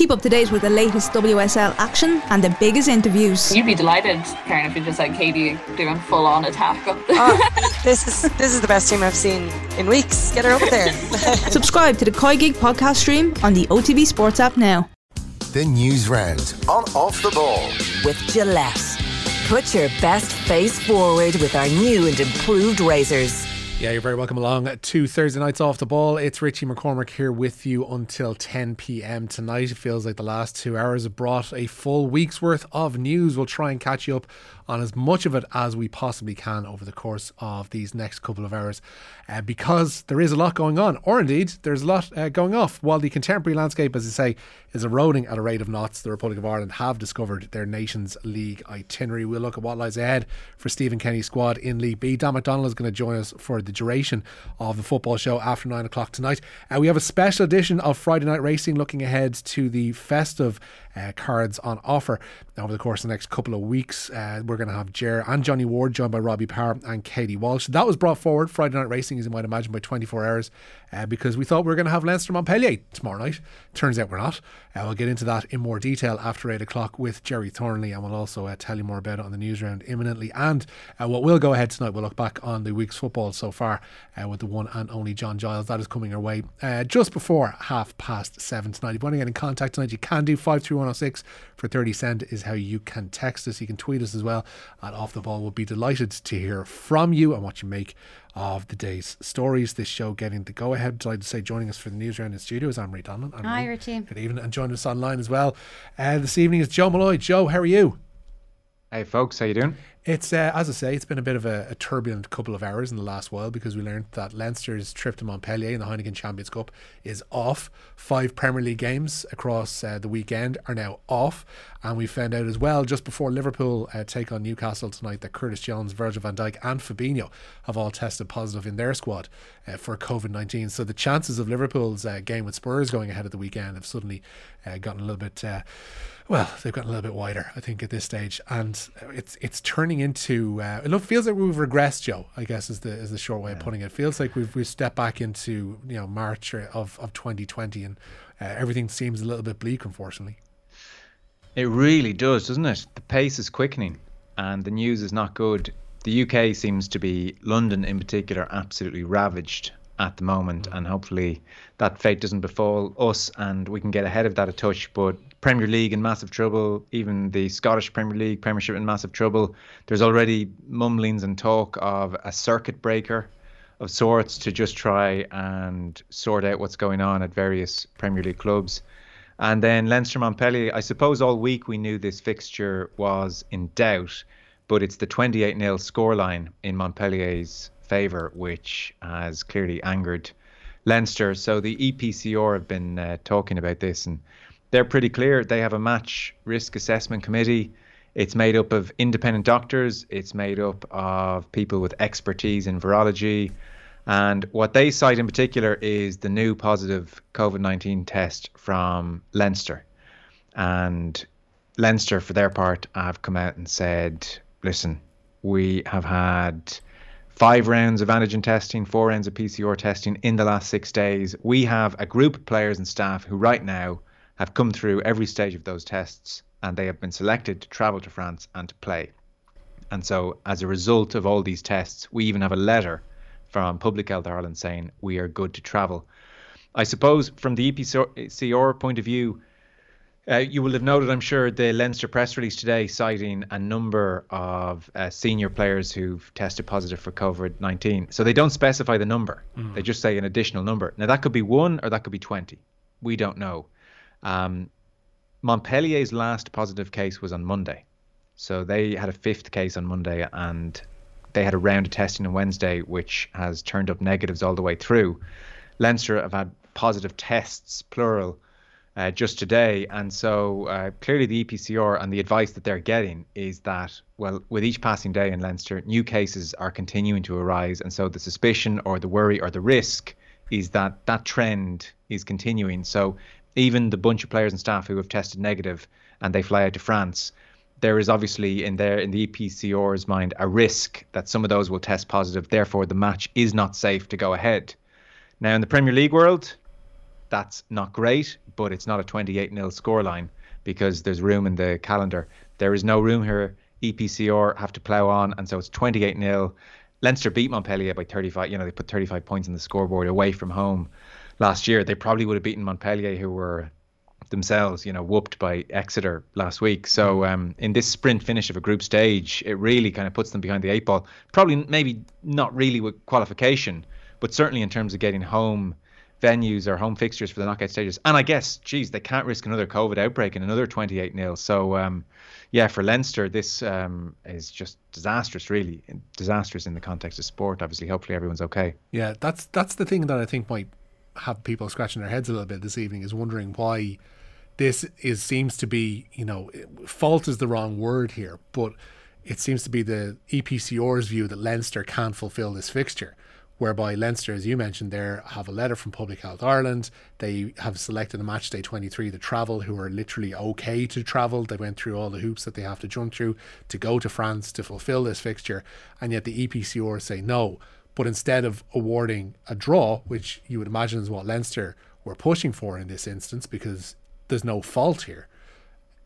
Keep up to date with the latest WSL action and the biggest interviews. You'd be delighted, Karen, if you just had Katie doing full on attack. oh, this is this is the best team I've seen in weeks. Get her over there. Subscribe to the COYGIG podcast stream on the OTB Sports app now. The news round on Off the Ball with Gillette. Put your best face forward with our new and improved razors. Yeah, you're very welcome along to Thursday nights off the ball. It's Richie McCormick here with you until 10 p.m. tonight. It feels like the last two hours have brought a full week's worth of news. We'll try and catch you up on as much of it as we possibly can over the course of these next couple of hours uh, because there is a lot going on, or indeed, there's a lot uh, going off. While the contemporary landscape, as you say, is eroding at a rate of knots, the Republic of Ireland have discovered their Nations League itinerary. We'll look at what lies ahead for Stephen Kenny's squad in League B. Dan McDonnell is going to join us for the duration of the football show after nine o'clock tonight. Uh, we have a special edition of Friday Night Racing looking ahead to the festive uh, cards on offer over the course of the next couple of weeks. Uh, we're going to have Jer and Johnny Ward joined by Robbie Power and Katie Walsh. That was brought forward Friday Night Racing, as you might imagine, by 24 hours uh, because we thought we were going to have Leinster Montpellier tomorrow night. Turns out we're not. Uh, we'll get into that in more detail after 8 o'clock with Gerry Thornley and we'll also uh, tell you more about it on the news round imminently. And uh, what will go ahead tonight, we'll look back on the week's football so far with the one and only John Giles. That is coming our way just before half past seven tonight. If you want to get in contact tonight, you can do 53106 for 30 cent is how you can text us. You can tweet us as well Off the Ball. We'll be delighted to hear from you and what you make of the day's stories. This show getting the go ahead. I'd like to say joining us for the news round in studio is Anne Marie Donlan. Hi, Richie. Good evening, and joining us online as well. Uh, this evening is Joe Molloy. Joe, how are you? Hey, folks, how you doing? It's uh, as I say, it's been a bit of a, a, turbulent couple of hours in the last while because we learned that Leinster's trip to Montpellier in the Heineken Champions Cup is off. Five Premier League games across uh, the weekend are now off, and we found out as well just before Liverpool uh, take on Newcastle tonight that Curtis Jones, Virgil Van Dijk, and Fabinho have all tested positive in their squad uh, for COVID nineteen. So the chances of Liverpool's uh, game with Spurs going ahead of the weekend have suddenly uh, gotten a little bit well, they've gotten a little bit wider, I think, at this stage, and it's it's turning into. Uh, it feels like we've regressed, Joe. I guess is the is the short way yeah. of putting it. it. Feels like we've we've stepped back into you know March of of 2020, and uh, everything seems a little bit bleak, unfortunately. It really does, doesn't it? The pace is quickening, and the news is not good. The UK seems to be London, in particular, absolutely ravaged at the moment, mm. and hopefully that fate doesn't befall us, and we can get ahead of that a touch. But Premier League in massive trouble, even the Scottish Premier League Premiership in massive trouble. There's already mumblings and talk of a circuit breaker of sorts to just try and sort out what's going on at various Premier League clubs. And then Leinster Montpellier, I suppose all week we knew this fixture was in doubt, but it's the 28 0 scoreline in Montpellier's favour, which has clearly angered Leinster. So the EPCR have been uh, talking about this and they're pretty clear. They have a match risk assessment committee. It's made up of independent doctors, it's made up of people with expertise in virology. And what they cite in particular is the new positive COVID 19 test from Leinster. And Leinster, for their part, have come out and said, listen, we have had five rounds of antigen testing, four rounds of PCR testing in the last six days. We have a group of players and staff who, right now, have come through every stage of those tests and they have been selected to travel to France and to play. And so, as a result of all these tests, we even have a letter from Public Health Ireland saying we are good to travel. I suppose from the EPCR point of view, uh, you will have noted, I'm sure, the Leinster press release today citing a number of uh, senior players who've tested positive for COVID 19. So they don't specify the number, mm. they just say an additional number. Now, that could be one or that could be 20. We don't know. Um, Montpellier's last positive case was on Monday. So they had a fifth case on Monday and they had a round of testing on Wednesday, which has turned up negatives all the way through. Leinster have had positive tests, plural, uh, just today. And so uh, clearly the EPCR and the advice that they're getting is that, well, with each passing day in Leinster, new cases are continuing to arise. And so the suspicion or the worry or the risk is that that trend is continuing. So even the bunch of players and staff who have tested negative and they fly out to France, there is obviously in there in the EPCR's mind a risk that some of those will test positive. Therefore, the match is not safe to go ahead. Now, in the Premier League world, That's not great, but it's not a 28 0 scoreline because there's room in the calendar. There is no room here. EPCR have to plough on, and so it's 28 0. Leinster beat Montpellier by 35. You know, they put 35 points on the scoreboard away from home last year. They probably would have beaten Montpellier, who were themselves, you know, whooped by Exeter last week. So um, in this sprint finish of a group stage, it really kind of puts them behind the eight ball. Probably, maybe not really with qualification, but certainly in terms of getting home venues or home fixtures for the knockout stages. And I guess, geez, they can't risk another COVID outbreak in another 28 0. So, um, yeah, for Leinster, this um, is just disastrous, really disastrous in the context of sport. Obviously, hopefully everyone's okay. Yeah, that's that's the thing that I think might have people scratching their heads a little bit this evening is wondering why this is seems to be you know fault is the wrong word here, but it seems to be the EPCR's view that Leinster can't fulfil this fixture whereby Leinster, as you mentioned there, have a letter from Public Health Ireland. They have selected a match day 23 to travel, who are literally okay to travel. They went through all the hoops that they have to jump through to go to France to fulfill this fixture. And yet the EPCR say no. But instead of awarding a draw, which you would imagine is what Leinster were pushing for in this instance, because there's no fault here,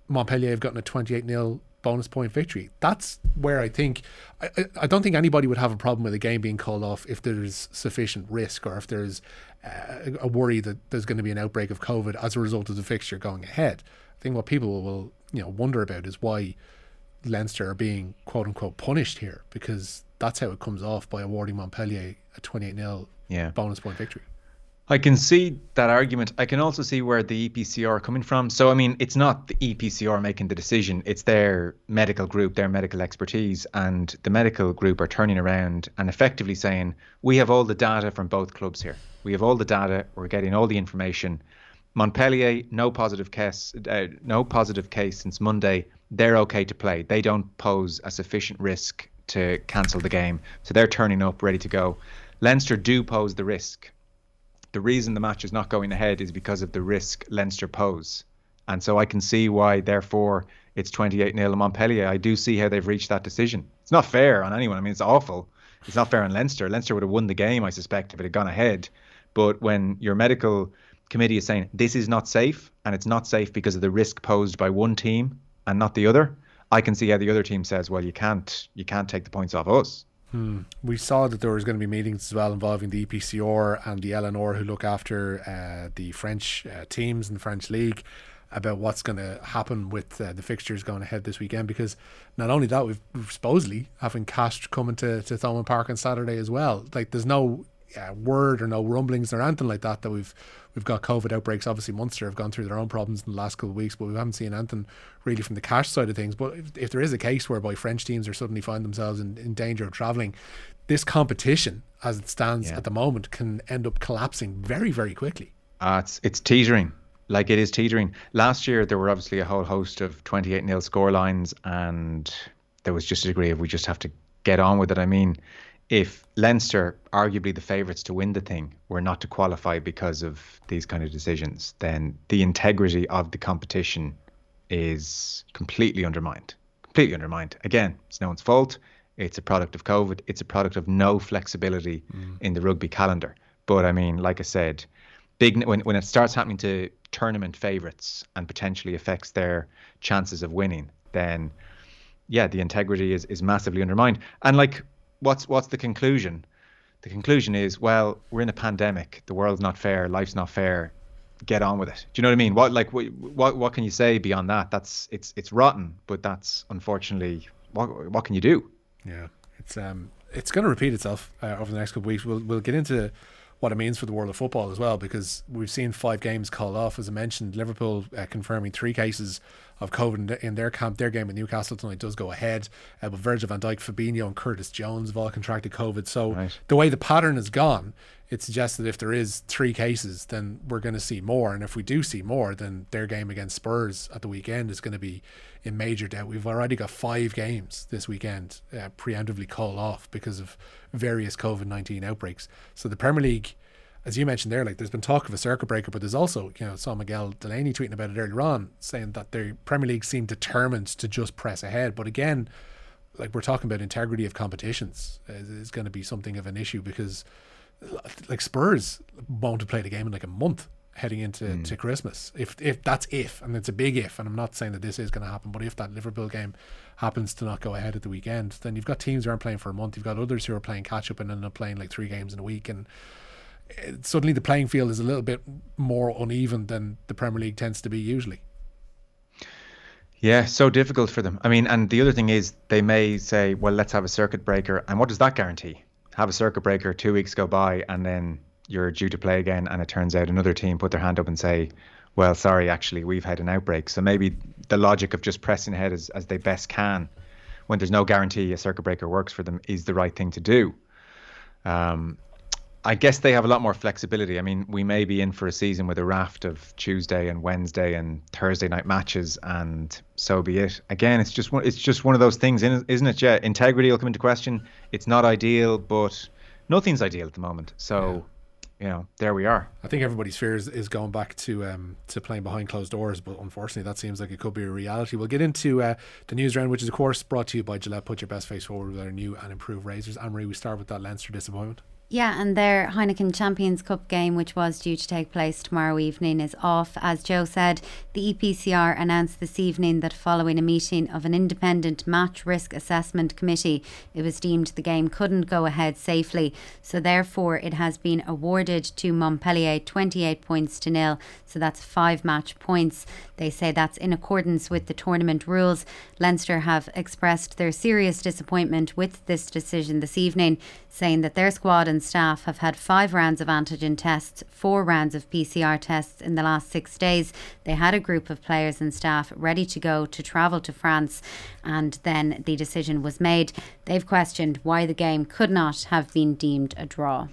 Montpellier have gotten a 28 0 bonus point victory. That's where I think I, I don't think anybody would have a problem with a game being called off if there's sufficient risk or if there's uh, a worry that there's going to be an outbreak of COVID as a result of the fixture going ahead. I think what people will you know wonder about is why Leinster are being quote unquote punished here because that's how it comes off by awarding Montpellier a 28 0 yeah. bonus point victory. I can see that argument. I can also see where the EPCR are coming from. So, I mean, it's not the EPCR making the decision, it's their medical group, their medical expertise. And the medical group are turning around and effectively saying, We have all the data from both clubs here. We have all the data, we're getting all the information. Montpellier, no positive case, uh, no positive case since Monday. They're okay to play. They don't pose a sufficient risk to cancel the game, so they're turning up, ready to go. Leinster do pose the risk the reason the match is not going ahead is because of the risk Leinster pose. And so I can see why, therefore, it's 28 0 Montpellier. I do see how they've reached that decision. It's not fair on anyone. I mean, it's awful. It's not fair on Leinster. Leinster would have won the game, I suspect, if it had gone ahead. But when your medical committee is saying this is not safe, and it's not safe because of the risk posed by one team and not the other, I can see how the other team says, well, you can't, you can't take the points off us. Hmm. We saw that there was going to be meetings as well involving the EPCR and the LNR who look after uh, the French uh, teams in the French league about what's going to happen with uh, the fixtures going ahead this weekend because not only that we've, supposedly having Castres coming to, to Thomond Park on Saturday as well like there's no uh, word or no rumblings or anything like that that we've we've got COVID outbreaks. Obviously, Munster have gone through their own problems in the last couple of weeks, but we haven't seen anything really from the Castres side of things. But if, if there is a case whereby French teams are suddenly find themselves in, in danger of travelling, this competition, as it stands yeah. at the moment, can end up collapsing very, very quickly. Uh, it's it's teetering. Like it is teetering. Last year there were obviously a whole host of 28 nil score lines, and there was just a degree of we just have to get on with it. I mean, if Leinster, arguably the favourites to win the thing, were not to qualify because of these kind of decisions, then the integrity of the competition is completely undermined. Completely undermined. Again, it's no one's fault. It's a product of COVID. It's a product of no flexibility mm. in the rugby calendar. But I mean, like I said, big when when it starts happening to tournament favourites and potentially affects their chances of winning, then yeah, the integrity is is massively undermined. And like what's what's the conclusion? The conclusion is, well, we're in a pandemic. The world's not fair. Life's not fair. Get on with it. Do you know what I mean? What like what what can you say beyond that? That's it's it's rotten, but that's unfortunately what what can you do? Yeah, it's um it's going to repeat itself uh, over the next couple of weeks. We'll we'll get into what it means for the world of football as well, because we've seen five games called off. As I mentioned, Liverpool uh, confirming three cases of COVID in their camp. Their game with Newcastle tonight does go ahead, uh, but Virgil van Dijk, Fabinho, and Curtis Jones have all contracted COVID. So right. the way the pattern has gone, it suggests that if there is three cases, then we're going to see more. And if we do see more, then their game against Spurs at the weekend is going to be in major doubt. We've already got five games this weekend uh, preemptively called off because of various COVID 19 outbreaks. So the Premier League as you mentioned there, like there's been talk of a circuit breaker, but there's also, you know, saw Miguel Delaney tweeting about it earlier on, saying that the Premier League seemed determined to just press ahead. But again, like we're talking about integrity of competitions is, going to be something of an issue because like Spurs won't have played a game in like a month heading into hmm. to Christmas. If if that's if, and it's a big if, and I'm not saying that this is going to happen, but if that Liverpool game happens to not go ahead at the weekend, then you've got teams who aren't playing for a month. You've got others who are playing catch up and end up playing like three games in a week, and suddenly the playing field is a little bit more uneven than the Premier League tends to be usually. Yeah, so difficult for them. I mean, and the other thing is they may say, well, let's have a circuit breaker. And what does that guarantee? Have a circuit breaker, two weeks go by, and then you're due to play again. And it turns out another team put their hand up and say, well, sorry, actually, we've had an outbreak. So maybe the logic of just pressing ahead as, as they best can when there's no guarantee a circuit breaker works for them is the right thing to do. Um, I guess they have a lot more flexibility. I mean, we may be in for a season with a raft of Tuesday and Wednesday and Thursday night matches, and so be it. Again, it's just one. It's just one of those things, isn't it? Yeah, integrity will come into question. It's not ideal, but nothing's ideal at the moment. So, you know, there we are. I think everybody's fears is going back to um, to playing behind closed doors, but unfortunately, that seems like it could be a reality. We'll get into uh, the news round, which is of course brought to you by Gillette. Put your best face forward with our new and improved razors. Anne-Marie, we start with that Leinster disappointment. Yeah, and their Heineken Champions Cup game, which was due to take place tomorrow evening, is off. As Joe said, the EPCR announced this evening that following a meeting of an independent match risk assessment committee, it was deemed the game couldn't go ahead safely. So, therefore, it has been awarded to Montpellier 28 points to nil. So, that's five match points. They say that's in accordance with the tournament rules. Leinster have expressed their serious disappointment with this decision this evening, saying that their squad and staff have had five rounds of antigen tests, four rounds of PCR tests in the last six days. They had a group of players and staff ready to go to travel to France, and then the decision was made. They've questioned why the game could not have been deemed a draw.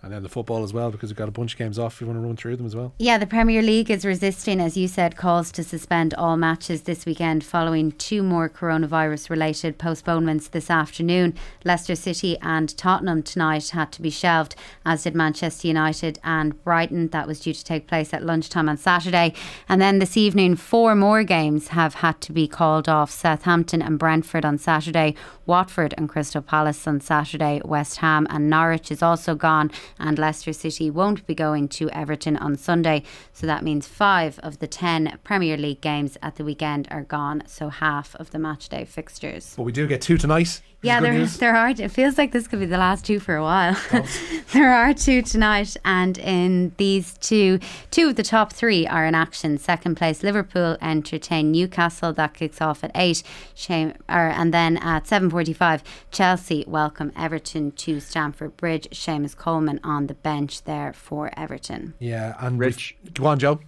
And then the football as well, because we've got a bunch of games off. You want to run through them as well. Yeah, the Premier League is resisting, as you said, calls to suspend all matches this weekend following two more coronavirus related postponements this afternoon. Leicester City and Tottenham tonight had to be shelved, as did Manchester United and Brighton. That was due to take place at lunchtime on Saturday. And then this evening, four more games have had to be called off Southampton and Brentford on Saturday, Watford and Crystal Palace on Saturday, West Ham and Norwich is also gone and Leicester City won't be going to Everton on Sunday. So that means five of the 10 Premier League games at the weekend are gone. So half of the matchday fixtures. But we do get two tonight. Yeah, there, there are. It feels like this could be the last two for a while. Oh. there are two tonight, and in these two, two of the top three are in action. Second place, Liverpool entertain Newcastle. That kicks off at eight. Shame, or, and then at seven forty-five, Chelsea welcome Everton to Stamford Bridge. Seamus Coleman on the bench there for Everton. Yeah, and Rich, go on, Joe.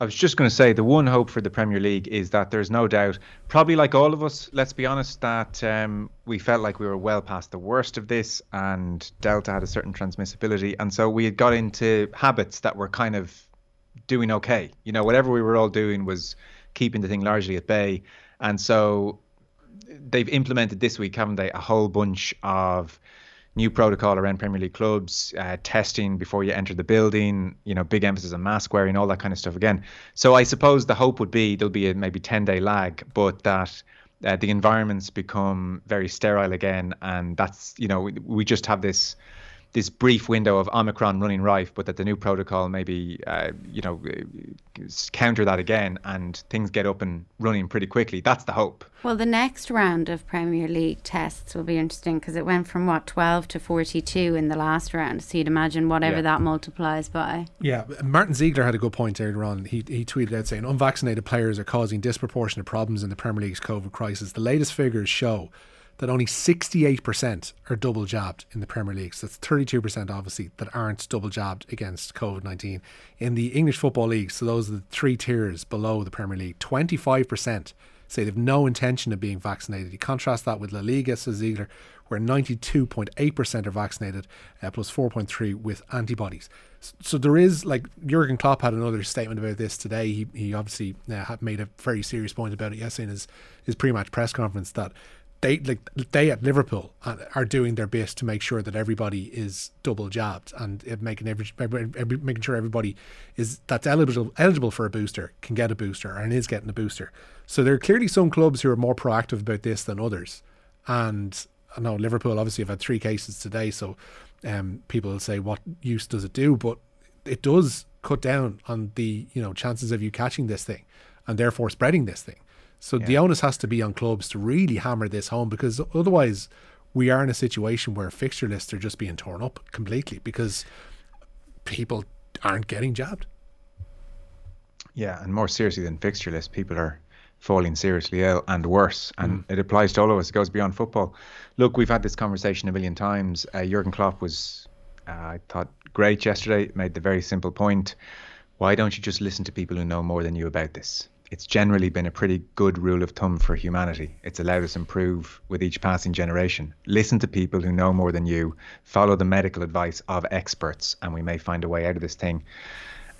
I was just going to say the one hope for the Premier League is that there's no doubt, probably like all of us, let's be honest, that um, we felt like we were well past the worst of this and Delta had a certain transmissibility. And so we had got into habits that were kind of doing okay. You know, whatever we were all doing was keeping the thing largely at bay. And so they've implemented this week, haven't they, a whole bunch of new protocol around Premier League clubs, uh, testing before you enter the building, you know, big emphasis on mask wearing, all that kind of stuff again. So I suppose the hope would be there'll be a maybe 10 day lag, but that uh, the environments become very sterile again. And that's, you know, we, we just have this this brief window of Omicron running rife, but that the new protocol maybe, uh, you know, counter that again and things get up and running pretty quickly. That's the hope. Well, the next round of Premier League tests will be interesting because it went from what 12 to 42 in the last round. So you'd imagine whatever yeah. that multiplies by. Yeah, Martin Ziegler had a good point earlier on. He he tweeted out saying unvaccinated players are causing disproportionate problems in the Premier League's COVID crisis. The latest figures show that only 68% are double jabbed in the Premier League. So that's 32% obviously that aren't double jabbed against COVID 19. In the English Football League, so those are the three tiers below the Premier League, 25% say they've no intention of being vaccinated. You contrast that with La Liga, says Ziegler, where 92.8% are vaccinated, uh, plus 4.3 with antibodies. So there is like Jurgen Klopp had another statement about this today. He he obviously uh, made a very serious point about it yesterday in his his pre-match press conference that they like they at Liverpool are doing their best to make sure that everybody is double jabbed and making every, making sure everybody is that's eligible eligible for a booster can get a booster and is getting a booster. So there are clearly some clubs who are more proactive about this than others. And I know Liverpool obviously have had three cases today, so um, people say what use does it do? But it does cut down on the you know chances of you catching this thing, and therefore spreading this thing. So the onus has to be on clubs to really hammer this home because otherwise we are in a situation where fixture lists are just being torn up completely because people aren't getting jabbed. Yeah, and more seriously than fixture lists, people are falling seriously ill and worse. And it applies to all of us. It goes beyond football. Look, we've had this conversation a million times. Uh, Jurgen Klopp was, uh, I thought, great yesterday. Made the very simple point: why don't you just listen to people who know more than you about this? It's generally been a pretty good rule of thumb for humanity. It's allowed us to improve with each passing generation. Listen to people who know more than you. Follow the medical advice of experts, and we may find a way out of this thing.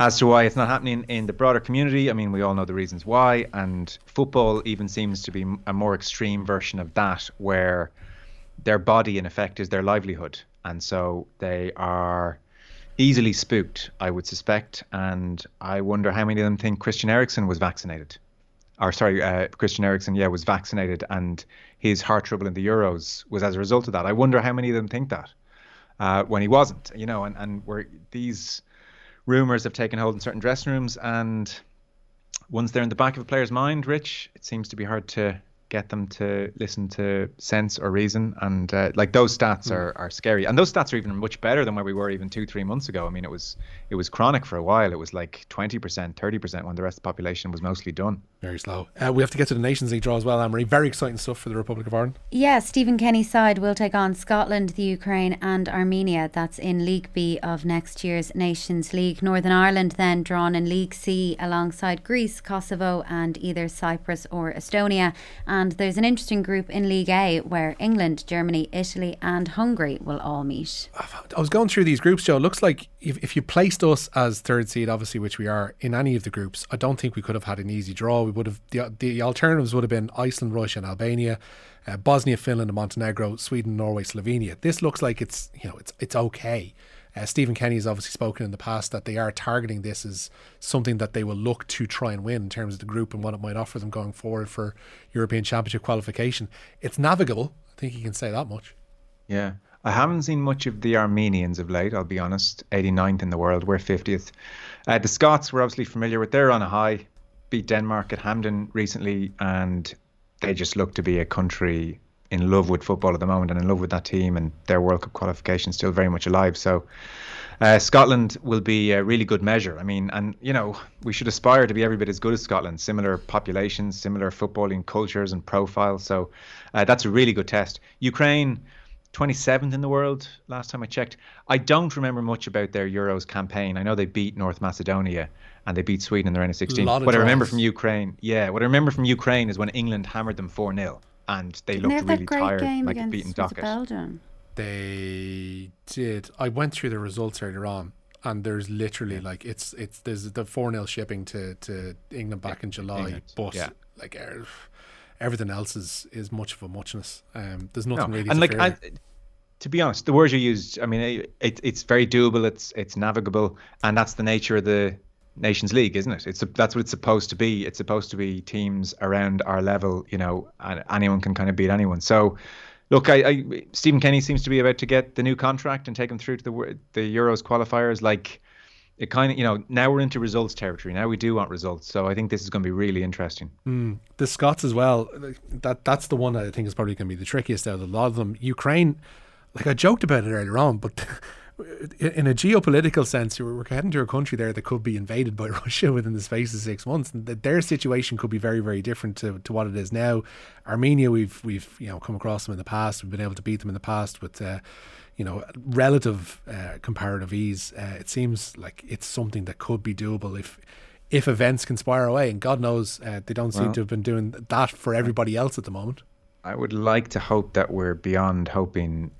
As to why it's not happening in the broader community, I mean, we all know the reasons why, and football even seems to be a more extreme version of that, where their body, in effect, is their livelihood. And so they are easily spooked, I would suspect. And I wonder how many of them think Christian Eriksen was vaccinated. Or, sorry, uh, Christian Eriksen, yeah, was vaccinated, and his heart trouble in the Euros was as a result of that. I wonder how many of them think that uh, when he wasn't, you know, and, and where these rumors have taken hold in certain dressing rooms, and once they're in the back of a player's mind, Rich, it seems to be hard to get them to listen to sense or reason. And uh, like those stats are, are scary, and those stats are even much better than where we were even two, three months ago. I mean, it was it was chronic for a while. It was like twenty percent, thirty percent when the rest of the population was mostly done. Very slow. Uh, we have to get to the Nations League draw as well, Anne-Marie. Very exciting stuff for the Republic of Ireland. Yeah, Stephen Kenny's side will take on Scotland, the Ukraine, and Armenia. That's in League B of next year's Nations League. Northern Ireland then drawn in League C alongside Greece, Kosovo, and either Cyprus or Estonia. And there's an interesting group in League A where England, Germany, Italy, and Hungary will all meet. I was going through these groups, Joe. It looks like if, if you placed us as third seed, obviously, which we are in any of the groups, I don't think we could have had an easy draw. We would have the, the alternatives would have been Iceland, Russia, and Albania, uh, Bosnia, Finland, and Montenegro, Sweden, Norway, Slovenia. This looks like it's you know it's it's okay. Uh, Stephen Kenny has obviously spoken in the past that they are targeting this as something that they will look to try and win in terms of the group and what it might offer them going forward for European Championship qualification. It's navigable. I think you can say that much. Yeah. I haven't seen much of the Armenians of late, I'll be honest. 89th in the world, we're 50th. Uh, the Scots we're obviously familiar with. They're on a high. Beat Denmark at Hampden recently, and they just look to be a country in love with football at the moment and in love with that team, and their World Cup qualification still very much alive. So, uh, Scotland will be a really good measure. I mean, and you know, we should aspire to be every bit as good as Scotland. Similar populations, similar footballing cultures and profiles. So, uh, that's a really good test. Ukraine. 27th in the world last time I checked. I don't remember much about their Euros campaign. I know they beat North Macedonia and they beat Sweden in the round of 16. Lot of What I remember from Ukraine, yeah, what I remember from Ukraine is when England hammered them 4 0 and they Didn't looked they have really great tired, game like a against beaten was docket. Belgium? They did. I went through the results earlier on, and there's literally like it's it's there's the four 0 shipping to to England back in July, England, but yeah. like er, everything else is is much of a muchness. Um, there's No, nothing really. and to like fear I, there. to be honest, the words you used, I mean, it, it's very doable. It's it's navigable, and that's the nature of the Nations League, isn't it? It's a, that's what it's supposed to be. It's supposed to be teams around our level. You know, and anyone can kind of beat anyone. So, look, I, I Stephen Kenny seems to be about to get the new contract and take him through to the the Euros qualifiers. Like, it kind of, you know, now we're into results territory. Now we do want results. So I think this is going to be really interesting. Hmm. the Scots as well. That that's the one that I think is probably going to be the trickiest out of a lot of them. Ukraine, like I joked about it earlier on, but in a geopolitical sense, we're we're heading to a country there that could be invaded by Russia within the space of six months, and their situation could be very very different to, to what it is now. Armenia, we've we've you know come across them in the past. We've been able to beat them in the past with. Uh, you know, relative uh, comparative ease. Uh, it seems like it's something that could be doable if if events conspire away. And God knows uh, they don't seem to have been doing that for everybody else at the moment. I would like to hope that we're beyond hoping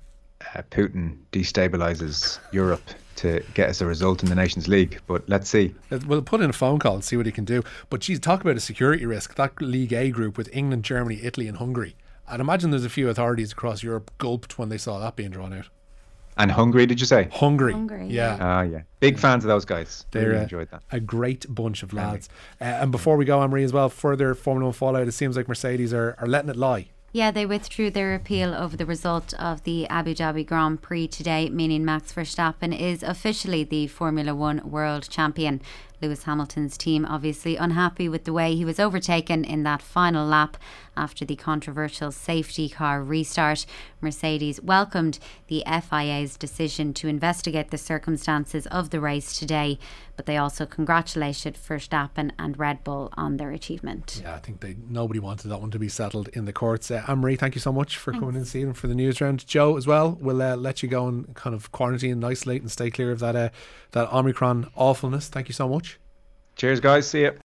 uh, Putin destabilizes Europe to get us a result in the Nations League. But let's see. Uh, We'll put in a phone call and see what he can do. But geez, talk about a security risk. That League A group with England, Germany, Italy, and Hungary. I'd imagine there's a few authorities across Europe gulped when they saw that being drawn out. And Hungary, did you say? Hungary, Hungary, yeah. Ah, yeah. Big fans of those guys. They're really uh, enjoyed that. a great bunch of lads. Uh, and before we go, Anne-Marie, as well, further Formula One fallout, it seems like Mercedes are, are letting it lie. Yeah, they withdrew their appeal over the result of the Abu Dhabi Grand Prix today, meaning Max Verstappen is officially the Formula One world champion. Lewis Hamilton's team obviously unhappy with the way he was overtaken in that final lap after the controversial safety car restart. Mercedes welcomed the FIA's decision to investigate the circumstances of the race today, but they also congratulated Verstappen and Red Bull on their achievement. Yeah, I think they nobody wanted that one to be settled in the courts. Uh, Anne-Marie, thank you so much for coming in and for the news round. Joe, as well, we'll uh, let you go and kind of quarantine and isolate and stay clear of that uh, that Omicron awfulness. Thank you so much. Cheers, guys. See you.